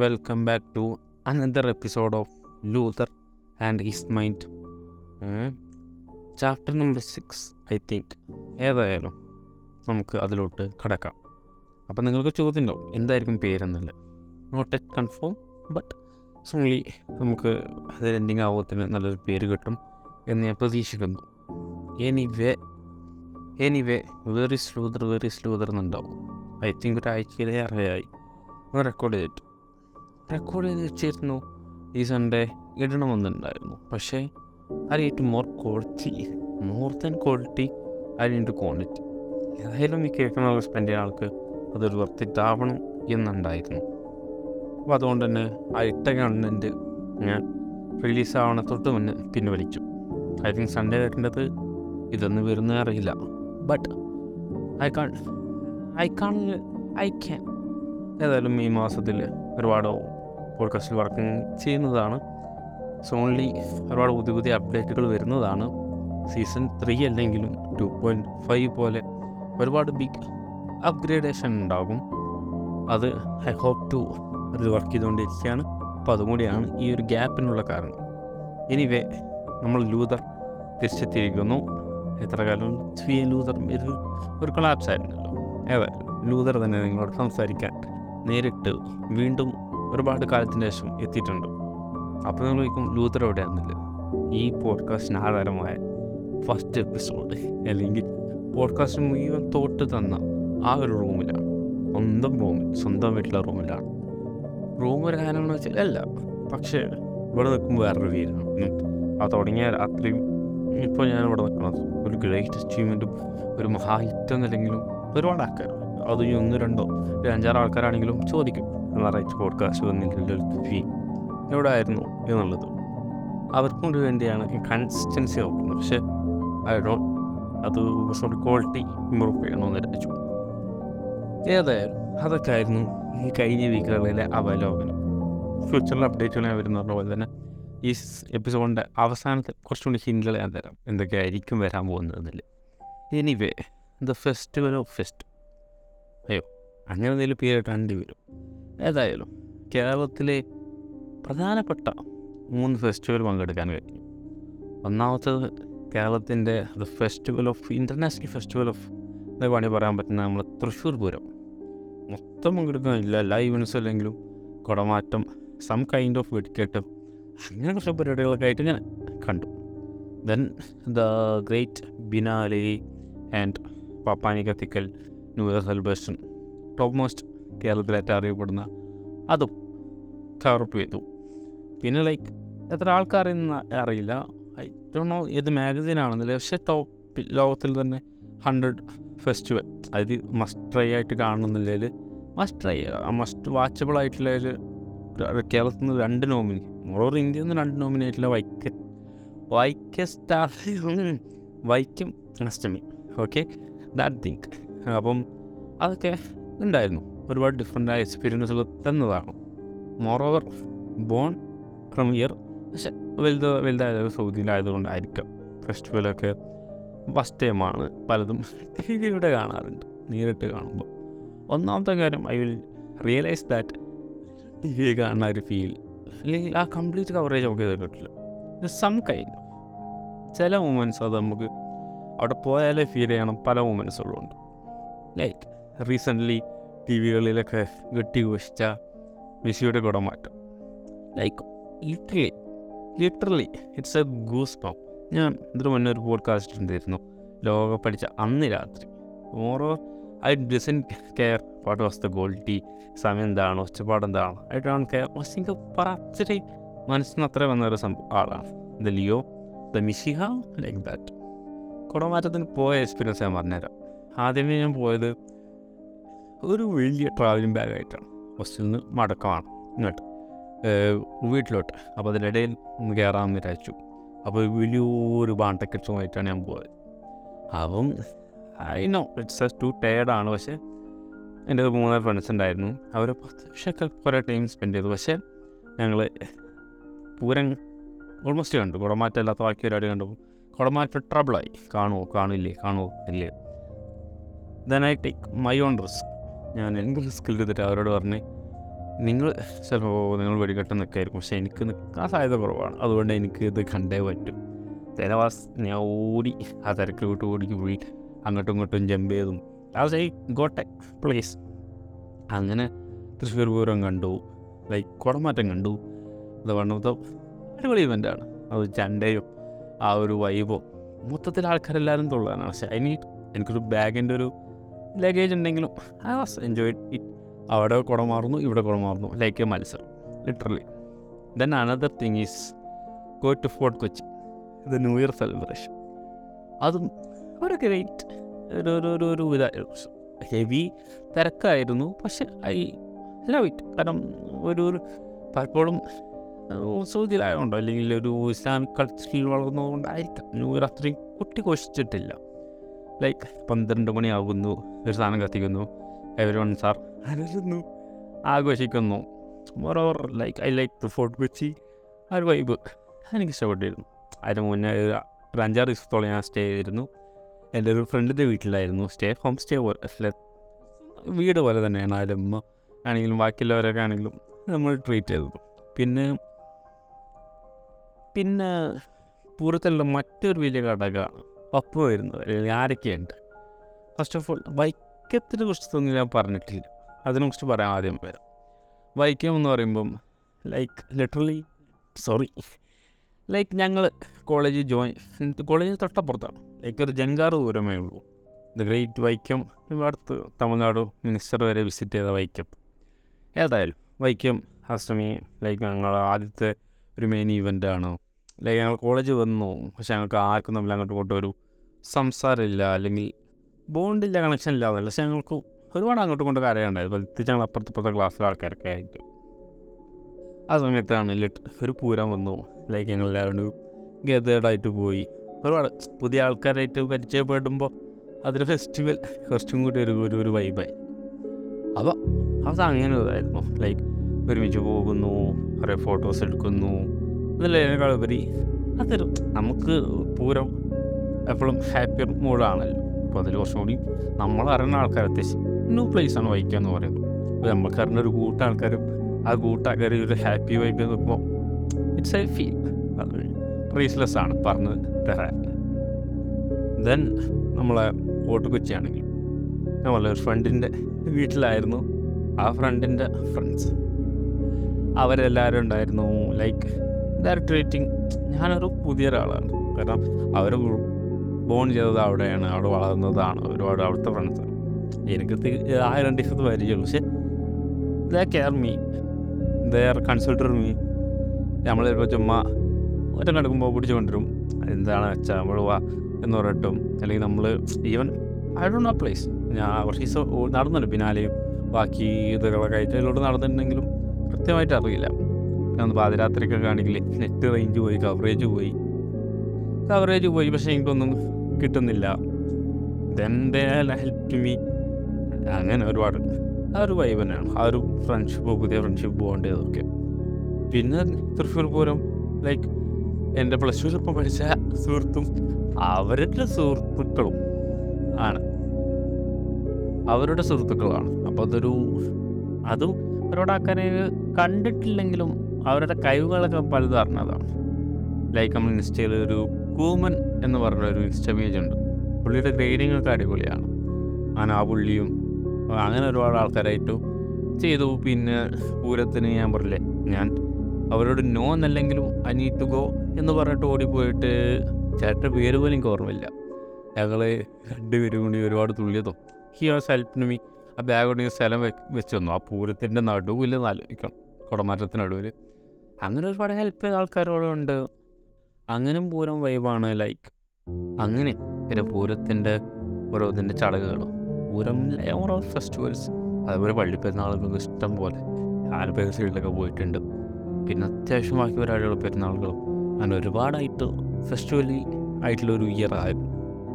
Welcome back to another episode of Luther and his mind chapter number six I think ഏതായാലും നമുക്ക് അതിലോട്ട് കടക്കാം. അപ്പം നിങ്ങൾക്ക് ചോദ്യം ഉണ്ടാവും എന്തായിരിക്കും പേരെന്നല്ല not yet confirm but so only നമുക്ക് അത് എൻഡിങ് ആവത്തിന് നല്ലൊരു പേര് കിട്ടും എന്ന് ഞാൻ പ്രതീക്ഷിക്കുന്നു. Anyway anyway very sleuther very sleuther എന്നുണ്ടാവും. I think ഒരാഴ്ചയിലെ അറിയായി റെക്കോർഡ് ചെയ്തിട്ട്. റെക്കോർഡ് ചെയ്ത് വെച്ചിരുന്നു ഈ സൺഡേ ഇടണമെന്നുണ്ടായിരുന്നു. പക്ഷേ I it more quality more than quality I need quantity ഏതായാലും ഈ കേൾക്കുന്ന സ്പെൻഡ് ചെയ്യുന്ന ആൾക്ക് അതൊരു വർത്തിറ്റ് എന്നുണ്ടായിരുന്നു. അപ്പോൾ അതുകൊണ്ട് തന്നെ ആ ഇട്ട കണ്ടന്റ് ഞാൻ റിലീസ് ആവണ തൊട്ട് മുന്നേ പിൻവലിച്ചു ഐ തിങ്ക് സൺഡേ വരേണ്ടത് ഇതൊന്നും വരുന്ന അറിയില്ല. But I can I can I can ഏതായാലും ഈ മാസത്തിൽ ഒരുപാട് പോഡ്കാസ്റ്റിൽ വർക്കിംഗ് ചെയ്യുന്നതാണ്. സോ ഓൺലി ഒരുപാട് പുതിയ പുതിയ അപ്ഡേറ്റുകൾ വരുന്നതാണ്. സീസൺ ത്രീ അല്ലെങ്കിലും ടു പോയിന്റ് ഫൈവ് പോലെ ഒരുപാട് ബിഗ് അപ്ഗ്രേഡേഷൻ ഉണ്ടാകും. അത് ഐ ഹോപ്പ് ടു അത് വർക്ക് ചെയ്തുകൊണ്ടിരിക്കുകയാണ്. അപ്പോൾ അതും കൂടിയാണ് ഈ ഒരു ഗ്യാപ്പിനുള്ള കാരണം. എനിവേ നമ്മൾ ലൂതർ തിരിച്ചെത്തിയിരിക്കുന്നു. എത്ര കാലം? സ്വീ ലൂതർ ഇത് ഒരു കൊളാപ്സ് ആയിരുന്നല്ലോ. ഏതാ ലൂതർ തന്നെ നിങ്ങളോട് സംസാരിക്കാൻ നേരിട്ട് വീണ്ടും ഒരുപാട് കാലത്തിന് ശേഷം എത്തിയിട്ടുണ്ട്. അപ്പോൾ നിങ്ങൾ ചോദിക്കും ലൂത്തർ എവിടെയാണെന്നില്ല? ഈ പോഡ്കാസ്റ്റിന് ആധാരമായ ഫസ്റ്റ് എപ്പിസോഡ് അല്ലെങ്കിൽ പോഡ്കാസ്റ്റ് മുഴുവൻ തോട്ട് തന്ന ആ ഒരു റൂമിലാണ്. സ്വന്തം റൂമിൽ സ്വന്തം വീട്ടിലെ റൂമിലാണ്. റൂം ഒരു കാരണം എന്ന് വെച്ചാൽ അല്ല പക്ഷേ ഇവിടെ നിൽക്കുമ്പോൾ വേറൊരു വീടാണ് ആ തുടങ്ങിയ രാത്രിയും ഇപ്പോൾ ഞാൻ ഇവിടെ നിൽക്കുന്നത് ഒരു ഗ്രേറ്റ് അച്ചീവ്മെന്റും ഒരു മഹാഹിറ്റ് എന്നില്ലെങ്കിലും ഒരുപാട് ആൾക്കാർ. അത് ഒന്ന് രണ്ടോ ഒരു അഞ്ചാറ് ആൾക്കാരാണെങ്കിലും ചോദിക്കും. ഞായറാഴ്ച പോഡ്കാസ്റ്റ് വന്നില്ലല്ലോ ഫീ എവിടെ ആയിരുന്നു എന്നുള്ളത്. അവർക്കും കൂടി വേണ്ടിയാണ് കൺസിസ്റ്റൻസി നോക്കുന്നത് പക്ഷെ ഐ ഡോണ്ട് അത് കുറച്ചുകൂടി ക്വാളിറ്റി ഇമ്പ്രൂവ് ചെയ്യണമെന്ന് വിചാരിച്ചു. ഏതായാലും അതൊക്കെ ആയിരുന്നു ഈ കഴിഞ്ഞ വീക്കുകളിലെ അവലോകനം. ഫ്യൂച്ചറിൽ അപ്ഡേറ്റുകൾ ഞാൻ വരുന്ന പോലെ തന്നെ ഈ എപ്പിസോഡിന്റെ അവസാനത്തെ കുറച്ചുകൂടി ഹിൻഡുകൾ ഞാൻ തരാം. എന്തൊക്കെയായിരിക്കും വരാൻ പോകുന്നതെന്നില്ല anyway the festival of fest അയ്യോ അങ്ങനെ എന്തെങ്കിലും പേരിട്ടാണ്ടി വരും. ഏതായാലും കേരളത്തിലെ പ്രധാനപ്പെട്ട മൂന്ന് ഫെസ്റ്റിവൽ പങ്കെടുക്കാൻ കഴിഞ്ഞു. ഒന്നാമത്തത് കേരളത്തിന്റെ the festival of international festival of വേണമെങ്കിൽ പറയാൻ പറ്റുന്ന നമ്മൾ തൃശ്ശൂർ പൂരം. മൊത്തം പങ്കെടുക്കാനില്ല എല്ലാ ഇവൻസും അല്ലെങ്കിലും കുടമാറ്റം സം കൈൻഡ് ഓഫ് വെടിക്കെട്ട് അങ്ങനെ കുറച്ച് പരിപാടികളൊക്കെ ആയിട്ട് ഞാൻ കണ്ടു. Then the great Biennale and Pappanji കത്തിക്കൽ new year celebration top most കേരളത്തിലേറ്റം അറിയപ്പെടുന്ന അതും കവറപ്പ് ചെയ്തു. പിന്നെ ലൈക്ക് എത്ര ആൾക്കാരെന്ന് അറിയില്ല. ഐ ഡോണ്ട് നോ ഏത് മാഗസീനാണെന്നില്ല പക്ഷേ ടോപ്പ് ലോകത്തിൽ തന്നെ ഹൺഡ്രഡ് ഫെസ്റ്റിവൽ അതായത് മസ്റ്റ് ട്രൈ ആയിട്ട് കാണുന്നില്ലെങ്കിൽ മസ്റ്റ് ട്രൈ മസ്റ്റ് വാച്ചബിൾ ആയിട്ടുള്ളതിൽ കേരളത്തിൽ നിന്ന് രണ്ട് നോമിനി മോറോർ ഇന്ത്യയിൽ നിന്ന് രണ്ട് നോമിനി ആയിട്ടുള്ള വൈക്ക വൈക്ക star Vaikom Ashtami. Okay that think അപ്പം അതൊക്കെ ഉണ്ടായിരുന്നു. ഒരുപാട് ഡിഫറെന്റ് ആയ എക്സ്പീരിയൻസുകൾ തന്നതാണ്. Moreover born from year പക്ഷെ വലുത് വലുതായത് സൗദിയിലായതുകൊണ്ടായിരിക്കാം. ഫെസ്റ്റിവലൊക്കെ ഫസ്റ്റ് ടൈമാണ് പലതും ടി വിയിലൂടെ കാണാറുണ്ട് നേരിട്ട് കാണുമ്പോൾ ഒന്നാമത്തെ കാര്യം I will realise that T V കാണുന്ന ഒരു ഫീൽ അല്ലെങ്കിൽ ആ കംപ്ലീറ്റ് കവറേജ് നമുക്ക് ചെയ്ത് കിട്ടില്ല. സം കൈൻഡ് ചില മൂമെന്റ്സ് അത് നമുക്ക് അവിടെ പോയാലേ ഫീൽ ചെയ്യണം പല മൂമെന്റ്സുകളുണ്ട് ലൈക്ക് റീസെന്റ്ലി ടി വികളിലൊക്കെ കെട്ടി ഘോഷിച്ച മെസ്സിയുടെ കുടമാറ്റം like literally literally it's a goosebump ഞാൻ ഇതിന് മുന്നേ ഒരു പോഡ്കാസ്റ്റ് ഉണ്ടായിരുന്നു ലോക പഠിച്ച അന്ന് രാത്രി. ഓരോ I doesn't care what was the quality സമയം എന്താണ് ഒച്ചപ്പാട് എന്താണ്. ഐ ഡോൺ കെയർ എനിക്ക് പറച്ചിട്ട് മനസ്സിന് അത്ര വന്ന ഒരു സംഭവം ആളാണ് the Leo the മിഷിഹ like that കുടമാറ്റത്തിന് പോയ എക്സ്പീരിയൻസ് ഞാൻ പറഞ്ഞുതരാം. ആദ്യമേ ഞാൻ പോയത് ഒരു വലിയ ട്രാവലിംഗ് ബാഗായിട്ടാണ് ഹോസ്റ്റലിൽ നിന്ന് മടക്കമാണ് ഏഹ് വീട്ടിലോട്ട്. അപ്പോൾ അതിനിടയിൽ കയറാമെന്ന് വിചാരിച്ചു. അപ്പോൾ വലിയൊരു ബാണ്ടക്കെട്ടുമായിട്ടാണ് ഞാൻ പോയത്. അപ്പം ഐ നോ ഇറ്റ്സ് ടു ടയേർഡാണ് പക്ഷേ എന്റെ മൂന്നാൽ ഫ്രണ്ട്സ് ഉണ്ടായിരുന്നു. അവർ പത്ത് കുറേ ടൈം സ്പെൻഡ് ചെയ്തു. പക്ഷേ ഞങ്ങൾ പൂരം ഓൾമോസ്റ്റ് കണ്ടു. കുടമാറ്റം അല്ലാത്ത ബാക്കി പരിപാടി കണ്ടു. കുടമാറ്റം ട്രബിളായി കാണുമോ കാണില്ലേ കാണുമോ ഇല്ലേ? Then I take my own risk ഞാൻ എന്ത് റിസ്ക് എടുത്തിട്ട് അവരോട് പറഞ്ഞ് നിങ്ങൾ ചിലപ്പോൾ നിങ്ങൾ വെടിക്കെട്ട് നിൽക്കായിരിക്കും പക്ഷേ എനിക്ക് നിൽക്കാൻ സാധ്യത കുറവാണ്. അതുകൊണ്ട് എനിക്ക് ഇത് കണ്ടേ പറ്റും. ചില വാസ് ഞാൻ ഓടി ആ തിരക്കിലോട്ട് ഓടിക്ക് പോയി അങ്ങോട്ടും ഇങ്ങോട്ടും ജമ്പ് ചെയ്തും. അത് ഐ ഗോട്ടെ പ്ലേസ് അങ്ങനെ തൃശ്ശൂർ പൂരം കണ്ടു. ലൈക്ക് കുടമാറ്റം കണ്ടു. അത് വൺ ഓഫ് ദ അടിപൊളി ഇവന്റാണ് അത് ചണ്ടയും ആ ഒരു വൈബോ മൊത്തത്തിൽ ആൾക്കാരെല്ലാവരും തുള്ളാനാണ്. പക്ഷേ അതിന് എനിക്കൊരു ബാഗിന്റെ ഒരു ലഗേജ് ഉണ്ടെങ്കിലും. ഐ വാസ് എൻജോയ് ഇറ്റ് അവിടെ കുട മാറുന്നു ഇവിടെ കുട മാറുന്നു. ലൈക്ക് എ മത്സരം literally then another thing is go to Fort Kochi the new year celebration അതും ഒരു ഗ്രേറ്റ് ഒരു ഒരു ഒരു ഒരു ഇതായിരുന്നു ഹെവി തിരക്കായിരുന്നു പക്ഷെ ഐ ലവ് ഇറ്റ് കാരണം ഒരു ഒരു പലപ്പോഴും സൗദിയിലായതുകൊണ്ടോ അല്ലെങ്കിൽ ഒരു ഇസ്ലാമിക് കൾച്ചറിൽ വളർന്നതുകൊണ്ടായിരിക്കാം. ന്യൂ ഇയർ അത്രയും കുട്ടി ലൈക്ക് പന്ത്രണ്ട് മണിയാകുന്നു. ഒരു സാധനം കത്തിക്കുന്നു. എവരി വൺ സാർ അലരുന്നു ആഘോഷിക്കുന്നു. Moreover like I like the Fort Kochi ആ ഒരു വൈബ് എനിക്ക് ഇഷ്ടപ്പെട്ടിരുന്നു അതിന് മുന്നേ ഒരു അഞ്ചാറ് ദിവസത്തോളം ഞാൻ സ്റ്റേ ചെയ്തിരുന്നു. എന്റെ ഒരു ഫ്രണ്ടിന്റെ വീട്ടിലായിരുന്നു സ്റ്റേ ഹോം സ്റ്റേ പോലെ വീട് പോലെ തന്നെയാണ് ആരും ആണെങ്കിലും ബാക്കിയുള്ളവരൊക്കെ ആണെങ്കിലും നമ്മൾ ട്രീറ്റ് ചെയ്തത്. പിന്നെ പിന്നെ പൂരത്തിലുള്ള മറ്റൊരു വലിയ ഘടകമാണ് ഒപ്പം വരുന്നത് അല്ലെങ്കിൽ ആരൊക്കെയുണ്ട് ഫസ്റ്റ് ഓഫ് ഓൾ വൈക്കത്തിനെ കുറിച്ചൊന്നും ഞാൻ പറഞ്ഞിട്ടില്ല. അതിനെക്കുറിച്ച് പറയാം ആദ്യം വരാം. വൈക്കം എന്ന് പറയുമ്പം ലൈക്ക് ലിറ്ററലി സോറി ലൈക്ക് ഞങ്ങൾ കോളേജ് ജോയിൻ കോളേജിൽ തൊട്ടപ്പുറത്താണ്. ലൈക്ക് ഒരു ജങ്കാറ് ദൂരമേ ഉള്ളൂ. ദ ഗ്രേറ്റ് വൈക്കം അടുത്ത് തമിഴ്നാട് മിനിസ്റ്റർ വരെ വിസിറ്റ് ചെയ്ത വൈക്കം. ഏതായാലും വൈക്കം അഷ്ടമി ലൈക്ക് ഞങ്ങൾ ആദ്യത്തെ ഒരു മെയിൻ ഇവന്റ് ആണ്. ലൈക്ക് ഞങ്ങൾ കോളേജ് വന്നു. പക്ഷെ ഞങ്ങൾക്ക് ആർക്കും തമ്മിൽ അങ്ങോട്ടും ഇങ്ങോട്ടും ഒരു സംസാരമില്ല. അല്ലെങ്കിൽ ബോണ്ടില്ല കണക്ഷൻ ഇല്ല എന്നല്ല. പക്ഷെ ഞങ്ങൾക്ക് ഒരുപാട് അങ്ങോട്ടും ഇങ്ങോട്ടും കാര്യമുണ്ടായത് പ്രത്യേകിച്ച് ഞങ്ങൾ അപ്പുറത്തപ്പുറത്തെ ക്ലാസ്സിലെ ആൾക്കാരൊക്കെ ആയിട്ട് ആ സമയത്താണ് ലിട്ട് ഒരു പൂരം വന്നു. ലൈക്ക് ഞങ്ങൾ എല്ലാവരും ഗതേഡായിട്ട് പോയി. ഒരുപാട് പുതിയ ആൾക്കാരായിട്ട് പരിചയപ്പെടുമ്പോൾ അതൊരു ഫെസ്റ്റിവൽ കുറച്ചും കൂടി ഒരു ഒരു ഒരു വൈബായി അപ്പോൾ അത് അങ്ങനെ ഇതായിരുന്നു ലൈക്ക് ഒരുമിച്ച് പോകുന്നു കുറേ ഫോട്ടോസ് എടുക്കുന്നു. ഇതിലേക്കാൾ ഉപരി അതൊരു നമുക്ക് പൂരം എപ്പോഴും ഹാപ്പി മൂഡാണല്ലോ. അപ്പോൾ അതിൽ കുറച്ചും കൂടി നമ്മൾ അറിയുന്ന ആൾക്കാർ അത്യാവശ്യം ന്യൂ പ്ലേസ് ആണ് വഹിക്കുക എന്ന് പറയുന്നത്. അപ്പോൾ നമുക്ക് അറിയുന്ന ഒരു കൂട്ട ആൾക്കാരും ആ കൂട്ടാൾക്കാർ ഒരു ഹാപ്പി വൈബ് നിൽക്കുമ്പോൾ ഇറ്റ്സ് എ ഫീൽ പ്രീസ്ലെസ് ആണ് പറഞ്ഞ് തരാൻ. ദെൻ നമ്മളെ ഫോർട്ട് കൊച്ചിയാണെങ്കിൽ നമ്മളെ ഒരു ഫ്രണ്ടിന്റെ വീട്ടിലായിരുന്നു. ആ ഫ്രണ്ടിന്റെ ഫ്രണ്ട്സ് അവരെല്ലാവരും ഉണ്ടായിരുന്നു ലൈക്ക് ഡയറക്റ്റ് റേറ്റിംഗ് ഞാനൊരു പുതിയ ഒരാളാണ് കാരണം അവർ ബോൺ ചെയ്തത് അവിടെയാണ് അവിടെ വളർന്നതാണ് ഒരുപാട് അവിടുത്തെ ഫ്രണ്ട്സ് എനിക്ക് ആ രണ്ട് ദിവസത്തെ പരിചയമുള്ളൂ. പക്ഷെ they care me there consulter me നമ്മൾ ചിലപ്പോൾ ചുമ്മാ ഒറ്റ കിടക്കുമ്പോൾ പിടിച്ചു കൊണ്ടുവരും. എന്താണ് വെച്ചാൽ നമ്മൾ വാ എന്ന് പറഞ്ഞിട്ടും അല്ലെങ്കിൽ നമ്മൾ even I do know place ഞാൻ കുറച്ച് ദിവസം നടന്നുണ്ട് പിന്നാലെയും. ബാക്കി ഇതുകളൊക്കെ ആയിട്ട് അതിലൂടെ നടന്നിട്ടുണ്ടെങ്കിലും കൃത്യമായിട്ട് അറിയില്ല. ഞാൻ പാതിരാത്രിയൊക്കെ ആണെങ്കിൽ നെറ്റ് റേഞ്ച് പോയി കവറേജ് പോയി. കവറേജ് പോയി പക്ഷേ എനിക്കൊന്നും കിട്ടുന്നില്ല. ഹെൽപ്പ് മീ അങ്ങനെ ഒരുപാട് ആ ഒരു വൈബ് ആ ഒരു ഫ്രണ്ട്ഷിപ്പ് പുതിയ ഫ്രണ്ട്ഷിപ്പ് പോകേണ്ടതൊക്കെ. പിന്നെ തൃശ്ശൂർ പൂരം ലൈക്ക് എന്റെ പ്ലസ് ടുവിലൊപ്പം പഠിച്ച സുഹൃത്തും അവരുടെ സുഹൃത്തുക്കളും ആണ്. അവരുടെ സുഹൃത്തുക്കളാണ്. അപ്പോൾ അതൊരു അതും ഒരുപാട് ആൾക്കാരെ കണ്ടിട്ടില്ലെങ്കിലും അവരുടെ കഴിവുകളൊക്കെ പലതും അറിഞ്ഞതാണ്. ലൈക്ക് നമ്മൾ ഇൻസ്റ്റയിൽ ഒരു കൂമൻ എന്ന് പറഞ്ഞ ഒരു ഇൻസ്റ്റ പേജ് ഉണ്ട്. പുള്ളിയുടെ ഗ്രേഡിംഗ് ഒക്കെ അടിപൊളിയാണ്. അങ്ങനെ ആ പുള്ളിയും അങ്ങനെ ഒരുപാട് ആൾക്കാരായിട്ടു ചെയ്തു. പിന്നെ പൂരത്തിന് ഞാൻ പറഞ്ഞില്ലേ ഞാൻ അവരോട് നോ എന്നല്ലെങ്കിലും അനീറ്റ് ഗോ എന്ന് പറഞ്ഞിട്ട് ഓടിപ്പോയിട്ട് ചേട്ടന്റെ പേര് പോലും എനിക്ക് ഓർമ്മയില്ല. ഞങ്ങൾ രണ്ടുപേരും കൂടി ഒരുപാട് തുള്ളിയതും ഹി വാസ് ഹെൽപ്പ് മീ ആ ബാഗ് ഈ സ്ഥലം വെച്ച് തന്നു ആ പൂരത്തിന്റെ നടുവിൽ ആലോചിക്കണം. കുടമാറ്റത്തിന് നടുവിൽ അങ്ങനെ ഒരുപാട് ഹെൽപ്പ് ചെയ്ത ആൾക്കാരോടുണ്ട് അങ്ങനെ പൂരം വൈബാണ് ലൈക്ക് അങ്ങനെ പിന്നെ പൂരത്തിന്റെ ഓരോ ഇതിന്റെ ചടങ്ങുകളും. പൂരം ഓരോ ഫെസ്റ്റിവൽസ് അതുപോലെ പള്ളിപ്പെരുന്നാളുകൾക്ക് ഇഷ്ടം പോലെ. ആലപ്പുഴ സൈഡിലൊക്കെ പോയിട്ടുണ്ട്. പിന്നെ അത്യാവശ്യം ബാക്കി ഒരാളുകൾ പെരുന്നാളുകളും. അങ്ങനെ ഒരുപാടായിട്ട് ഫെസ്റ്റിവലി ആയിട്ടുള്ള ഒരു ഇയർ ആയിരുന്നു.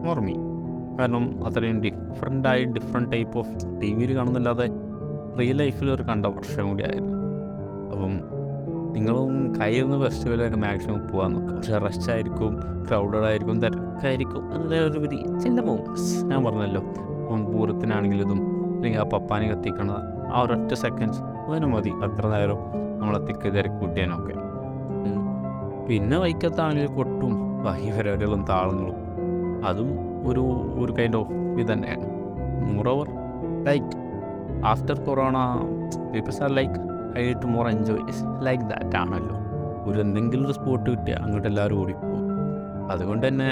ഓർമ്മി. കാരണം അത്രയും ഡിഫറെന്റായി ഡിഫറെന്റ് ടൈപ്പ് ഓഫ് ടി വിയിൽ കാണുന്നില്ലാതെ റിയൽ ലൈഫിൽ ഒരു കണ്ട വർഷം കൂടി ആയിരുന്നു. അപ്പം നിങ്ങളും കഴിയുന്ന ഫെസ്റ്റിവലൊക്കെ മാക്സിമം പോകാൻ നോക്കുക പക്ഷേ റഷ് ആയിരിക്കും ക്രൗഡഡ് ആയിരിക്കും തിരക്കായിരിക്കും അങ്ങനെ ഒരു വിധി ചില മൂമെന്റ്സ് ഞാൻ പറഞ്ഞല്ലോ അപ്പം പൂരത്തിനാണെങ്കിലും ഇതും അല്ലെങ്കിൽ ആ പപ്പാനെ കത്തിക്കണ ആ ഒരൊറ്റ സെക്കൻഡ്സ് അതിന് മതി. അത്ര നേരം നമ്മളെ തിക്ക് തിരക്ക് കൂട്ടിയാനൊക്കെ. പിന്നെ വൈക്കത്താണെങ്കിൽ കൊട്ടും ബാക്കി താളങ്ങളും. അതും ഒരു ഒരു കൈൻഡ് ഓഫ് ഇത് തന്നെയാണ്. Moreover like after corona peoples are like I more enjoy like that ആണല്ലോ ഒരു എന്തെങ്കിലും ഒരു സ്പോട്ട് കിട്ടിയാൽ അങ്ങോട്ട് എല്ലാവരും ഓടിപ്പോകും അതുകൊണ്ട് തന്നെ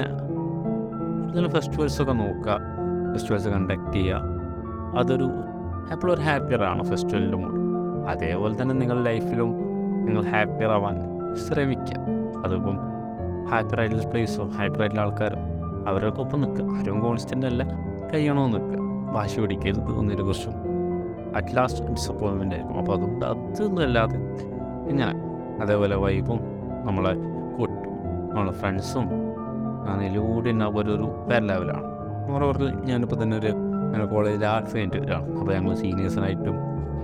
കൂടുതൽ ഫെസ്റ്റിവൽസൊക്കെ നോക്കുക ഫെസ്റ്റിവൽസ് കണ്ടക്ട് ചെയ്യുക. അതൊരു എപ്പോഴും ഒരു ഹാപ്പിയറാണ് ഫെസ്റ്റിവലിന്റെ മൂഡ് അതേപോലെ തന്നെ നിങ്ങളുടെ ലൈഫിലും നിങ്ങൾ ഹാപ്പിയർ ആവാൻ ശ്രമിക്കുക. അതിപ്പം ഹാപ്പി റൈഡിൽ പ്ലേസോ ഹാപ്പി ആയിട്ടുള്ള ആൾക്കാരോ അവരൊക്കെ ഒപ്പം നിൽക്കുക. ആരും കോൺസ്റ്റന്റ് അല്ല കഴിയണമെന്ന് നിൽക്കുക വാശി പിടിക്കരുത് ഒന്നിനെ കുറിച്ചും അറ്റ് ലാസ്റ്റ് ഡിസപ്പോയിൻമെന്റ് ആയിരിക്കും അപ്പോൾ അതുകൊണ്ട് അതൊന്നും അല്ലാതെ ഇങ്ങനെ അതേപോലെ വൈബും നമ്മളെ കൂട്ടും. നമ്മളെ ഫ്രണ്ട്സും അതിലൂടെ ഉണ്ടാവുക ഒരു വേറെ ലെവലാണ് നമ്മുടെ മോറോവർ ഞാനിപ്പോൾ തന്നെ ഒരു ഞങ്ങൾ കോളേജിൽ ആർട്സ് കഴിഞ്ഞിട്ടാണ് അപ്പോൾ ഞങ്ങൾ സീനിയേഴ്സിനായിട്ടും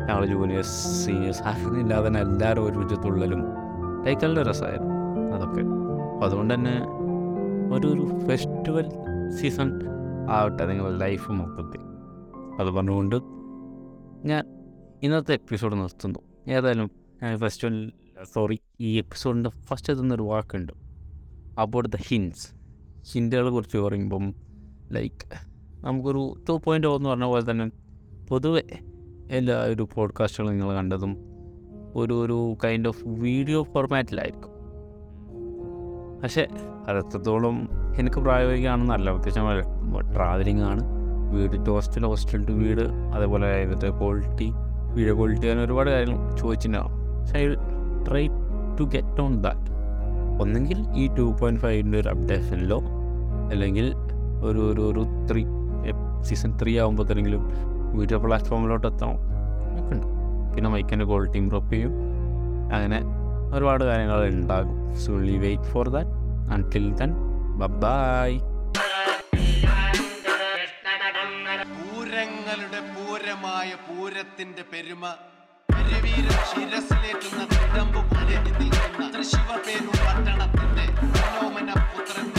ഞങ്ങൾ ജൂനിയേഴ്സ് സീനിയേഴ്സ് അങ്ങനെ ഇല്ലാതെ തന്നെ എല്ലാവരും ഒരുമിച്ച് തുള്ളലും നല്ല രസമായിരുന്നു അതൊക്കെ. അപ്പോൾ അതുകൊണ്ട് തന്നെ ഒരു ഒരു ഫെസ്റ്റിവൽ സീസൺ ആവട്ടെ നിങ്ങളുടെ ലൈഫ് മൊത്തത്തിൽ. അത് പറഞ്ഞുകൊണ്ട് ഞാൻ ഇന്നത്തെ എപ്പിസോഡ് നിർത്തുന്നു. ഏതായാലും ഞാൻ വൺ സോറി ഈ എപ്പിസോഡിന്റെ ഫസ്റ്റ് തന്നൊരു വാക്കുണ്ട്. അബൌട്ട് ദ ഹിൻസ് ഹിൻഡുകളെ കുറിച്ച് പറയുമ്പം ലൈക്ക് നമുക്കൊരു ടു പോയിന്റ് എന്ന് പറഞ്ഞ പോലെ തന്നെ പൊതുവെ എല്ലാ ഒരു പോഡ്കാസ്റ്റുകളും നിങ്ങൾ കണ്ടതും ഒരു ഒരു കൈൻഡ് ഓഫ് വീഡിയോ ഫോർമാറ്റിലായിരിക്കും പക്ഷേ അത് എത്രത്തോളം എനിക്ക് പ്രായോഗികമാണെന്നല്ല അത്യാവശ്യം ട്രാവലിംഗ് ആണ്. വീട് ടു ഹോസ്റ്റൽ ഹോസ്റ്റലിന്റെ വീട് അതേപോലെ അതിന്റെ ക്വാളിറ്റി വീഡിയോ ക്വാളിറ്റി അങ്ങനെ ഒരുപാട് കാര്യങ്ങൾ ചോദിച്ചിട്ടുണ്ടാവും പക്ഷേ try to get on that ഒന്നെങ്കിൽ ഈ ടു പോയിന്റ് ഫൈവിന്റെ ഒരു അപ്ഡേഷനിലോ അല്ലെങ്കിൽ ഒരു ഒരു ഒരു ത്രീ സീസൺ ത്രീ ആകുമ്പോഴത്തേനെങ്കിലും വീഡിയോ പ്ലാറ്റ്ഫോമിലോട്ട് എത്തണം. ഉണ്ട്. പിന്നെ മൈക്കിന്റെ ക്വാളിറ്റി ഇമ്പ്രൂവ് ചെയ്യും. അങ്ങനെ ഒരുപാട് കാര്യങ്ങൾ ഉണ്ടാകും. So wait for that until then bye പൂരമായ പൂരത്തിന്റെ പെരുമ. ശിരസിലേക്കുന്ന ശിരസിലേറ്റുന്ന തിടമ്പ് തൃശിവ പേരു പട്ടണത്തിന്റെ മനോമന പുത്രൻ